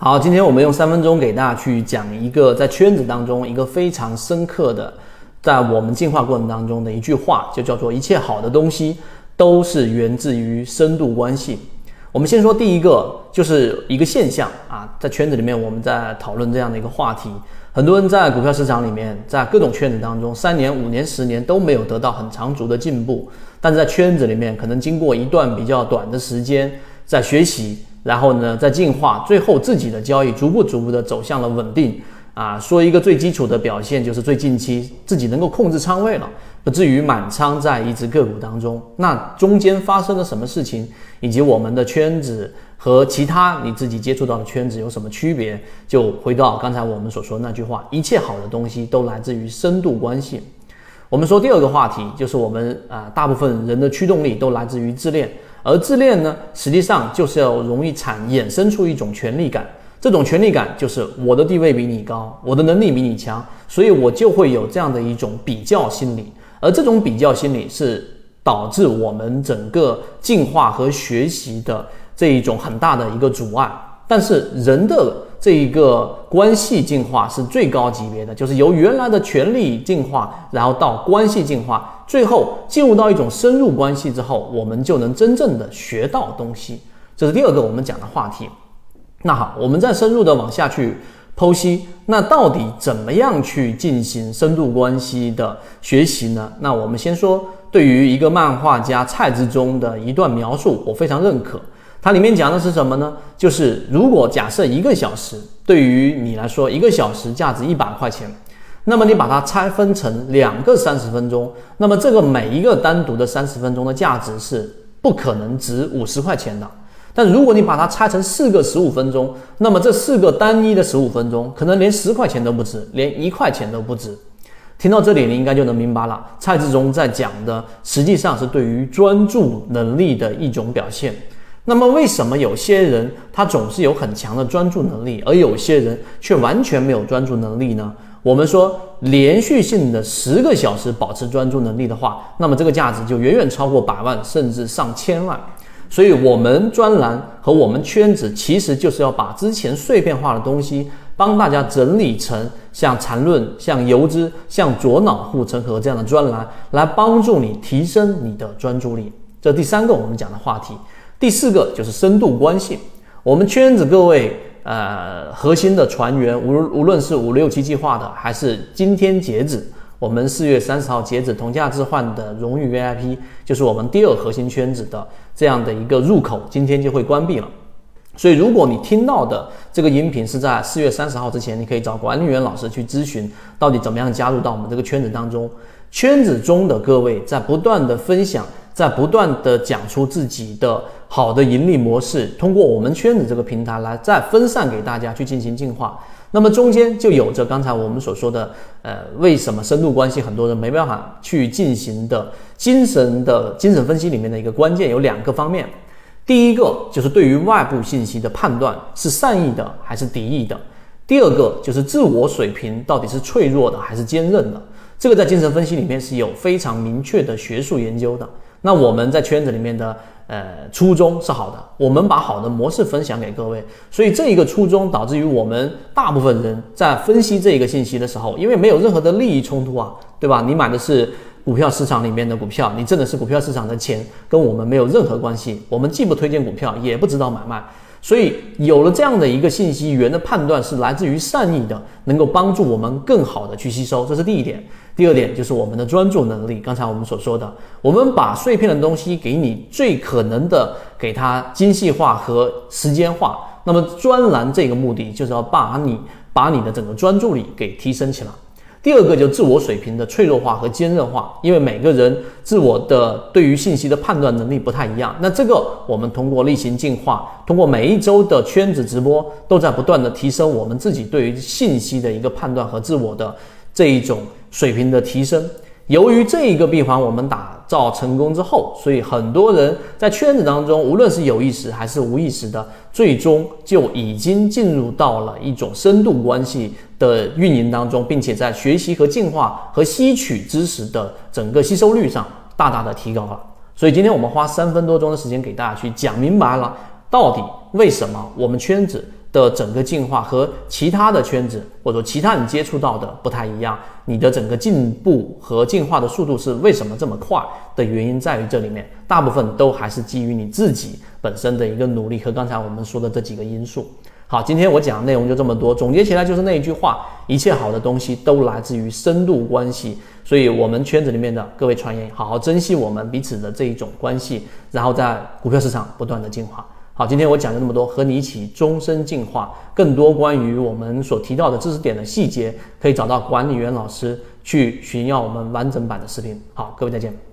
好，今天我们用三分钟给大家去讲一个在圈子当中一个非常深刻的，在我们进化过程当中的一句话，就叫做一切好的东西都是源自于深度关系。我们先说第一个，就是一个现象啊，在圈子里面我们在讨论这样的一个话题，很多人在股票市场里面，在各种圈子当中，三年、五年、十年都没有得到很长足的进步，但是在圈子里面，可能经过一段比较短的时间在学习。然后呢，在进化，最后自己的交易逐步逐步的走向了稳定啊。说一个最基础的表现，就是最近期自己能够控制仓位了，不至于满仓在一只个股当中。那中间发生了什么事情，以及我们的圈子和其他你自己接触到的圈子有什么区别？就回到刚才我们所说的那句话：一切好的东西都来自于深度关系。我们说第二个话题，就是我们啊，大部分人的驱动力都来自于自恋。而自恋呢，实际上就是要容易产衍生出一种权力感，这种权力感就是我的地位比你高，我的能力比你强，所以我就会有这样的一种比较心理，而这种比较心理是导致我们整个进化和学习的这一种很大的一个阻碍。但是人的这一个关系进化是最高级别的，就是由原来的权力进化，然后到关系进化，最后进入到一种深入关系之后，我们就能真正的学到东西。这是第二个我们讲的话题。那好，我们再深入的往下去剖析，那到底怎么样去进行深度关系的学习呢？那我们先说，对于一个漫画家蔡志忠的一段描述，我非常认可。它里面讲的是什么呢？就是如果假设一个小时对于你来说，一个小时价值一百块钱，那么你把它拆分成两个三十分钟，那么这个每一个单独的三十分钟的价值是不可能值五十块钱的。但如果你把它拆成四个十五分钟，那么这四个单一的十五分钟可能连十块钱都不值，连一块钱都不值。听到这里，你应该就能明白了，蔡志忠在讲的实际上是对于专注能力的一种表现。那么，为什么有些人他总是有很强的专注能力，而有些人却完全没有专注能力呢？我们说，连续性的十个小时保持专注能力的话，那么这个价值就远远超过百万，甚至上千万。所以，我们专栏和我们圈子其实就是要把之前碎片化的东西帮大家整理成像缠论、像游资、像左脑护城河这样的专栏，来帮助你提升你的专注力。这第三个我们讲的话题。第四个就是深度关系，我们圈子各位呃核心的船员，无无论是五六七计划的，还是今天截止，我们四月三十号截止同价置换的荣誉 VIP，就是我们第二核心圈子的这样的一个入口，今天就会关闭了。所以如果你听到的这个音频是在四月三十号之前，你可以找管理员老师去咨询，到底怎么样加入到我们这个圈子当中。圈子中的各位在不断的分享。在不断的讲出自己的好的盈利模式，通过我们圈子这个平台来再分散给大家去进行进化。那么中间就有着刚才我们所说的，呃，为什么深度关系很多人没办法去进行的精神的精神分析里面的一个关键有两个方面。第一个就是对于外部信息的判断是善意的还是敌意的。第二个就是自我水平到底是脆弱的还是坚韧的。这个在精神分析里面是有非常明确的学术研究的。那我们在圈子里面的呃初衷是好的，我们把好的模式分享给各位，所以这一个初衷导致于我们大部分人在分析这一个信息的时候，因为没有任何的利益冲突啊，对吧？你买的是股票市场里面的股票，你挣的是股票市场的钱，跟我们没有任何关系，我们既不推荐股票，也不指导买卖。所以有了这样的一个信息源的判断是来自于善意的，能够帮助我们更好的去吸收，这是第一点。第二点就是我们的专注能力。刚才我们所说的，我们把碎片的东西给你最可能的给它精细化和时间化。那么专栏这个目的就是要把你把你的整个专注力给提升起来。第二个就自我水平的脆弱化和坚韧化，因为每个人自我的对于信息的判断能力不太一样。那这个我们通过例行进化，通过每一周的圈子直播，都在不断的提升我们自己对于信息的一个判断和自我的这一种水平的提升。由于这一个闭环我们打造成功之后，所以很多人在圈子当中，无论是有意识还是无意识的，最终就已经进入到了一种深度关系的运营当中，并且在学习和进化和吸取知识的整个吸收率上大大的提高了。所以今天我们花三分多钟的时间给大家去讲明白了，到底为什么我们圈子。的整个进化和其他的圈子或者说其他人接触到的不太一样，你的整个进步和进化的速度是为什么这么快的原因在于这里面，大部分都还是基于你自己本身的一个努力和刚才我们说的这几个因素。好，今天我讲的内容就这么多，总结起来就是那一句话：一切好的东西都来自于深度关系。所以，我们圈子里面的各位传言，好好珍惜我们彼此的这一种关系，然后在股票市场不断的进化。好，今天我讲了那么多，和你一起终身进化。更多关于我们所提到的知识点的细节，可以找到管理员老师去寻要我们完整版的视频。好，各位再见。